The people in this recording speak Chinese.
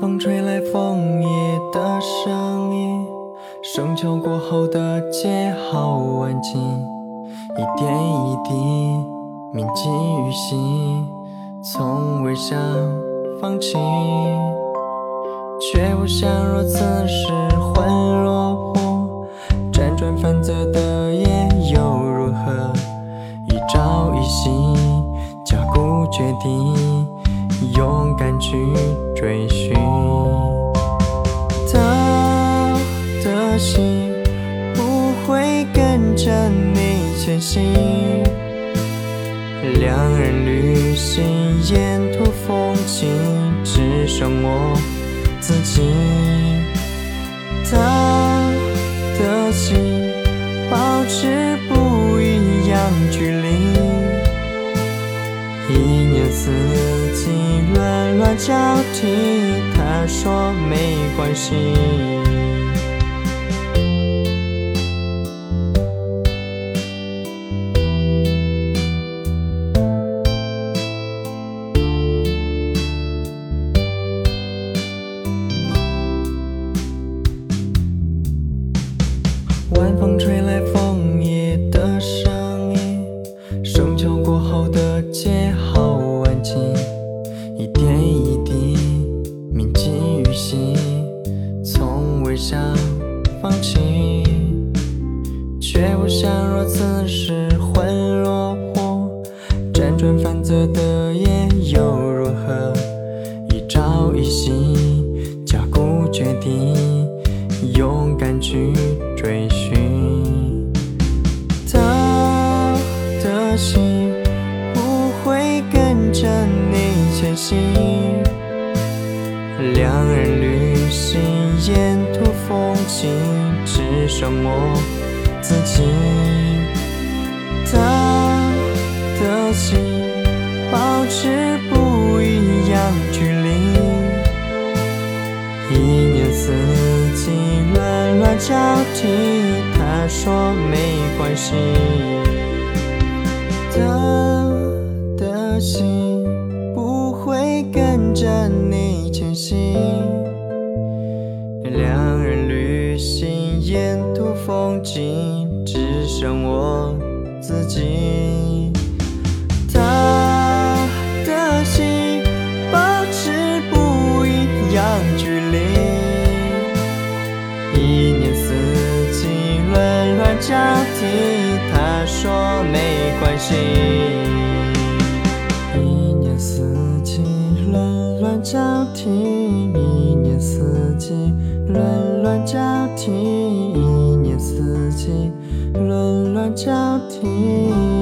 风吹来枫叶的声音，深秋过后的街好安静，一点一滴铭记于心，从未想放弃，却不想若此时魂落魄，辗转反侧的夜又如何？一朝一夕，加固决定，勇敢去追寻。他的心不会跟着你前行，两人旅行，沿途风景只剩我自己。他的心保持不一样距离，一年四季轮乱交替，他说没关系。一点一滴铭记于心，从未想放弃，却不想若此时魂落魄，辗转反侧的夜又如何？一朝一夕，加固决定，勇敢去追寻。行，两人旅行，沿途风景只剩我自己。他的心保持不一样距离，一年四季轮乱交替，他说没关系。他的心两人旅行，沿途风景只剩我自己。他的心保持不一样距离，一年四季轮乱交替，他说没关系。季轮交替，一年四季轮乱交替。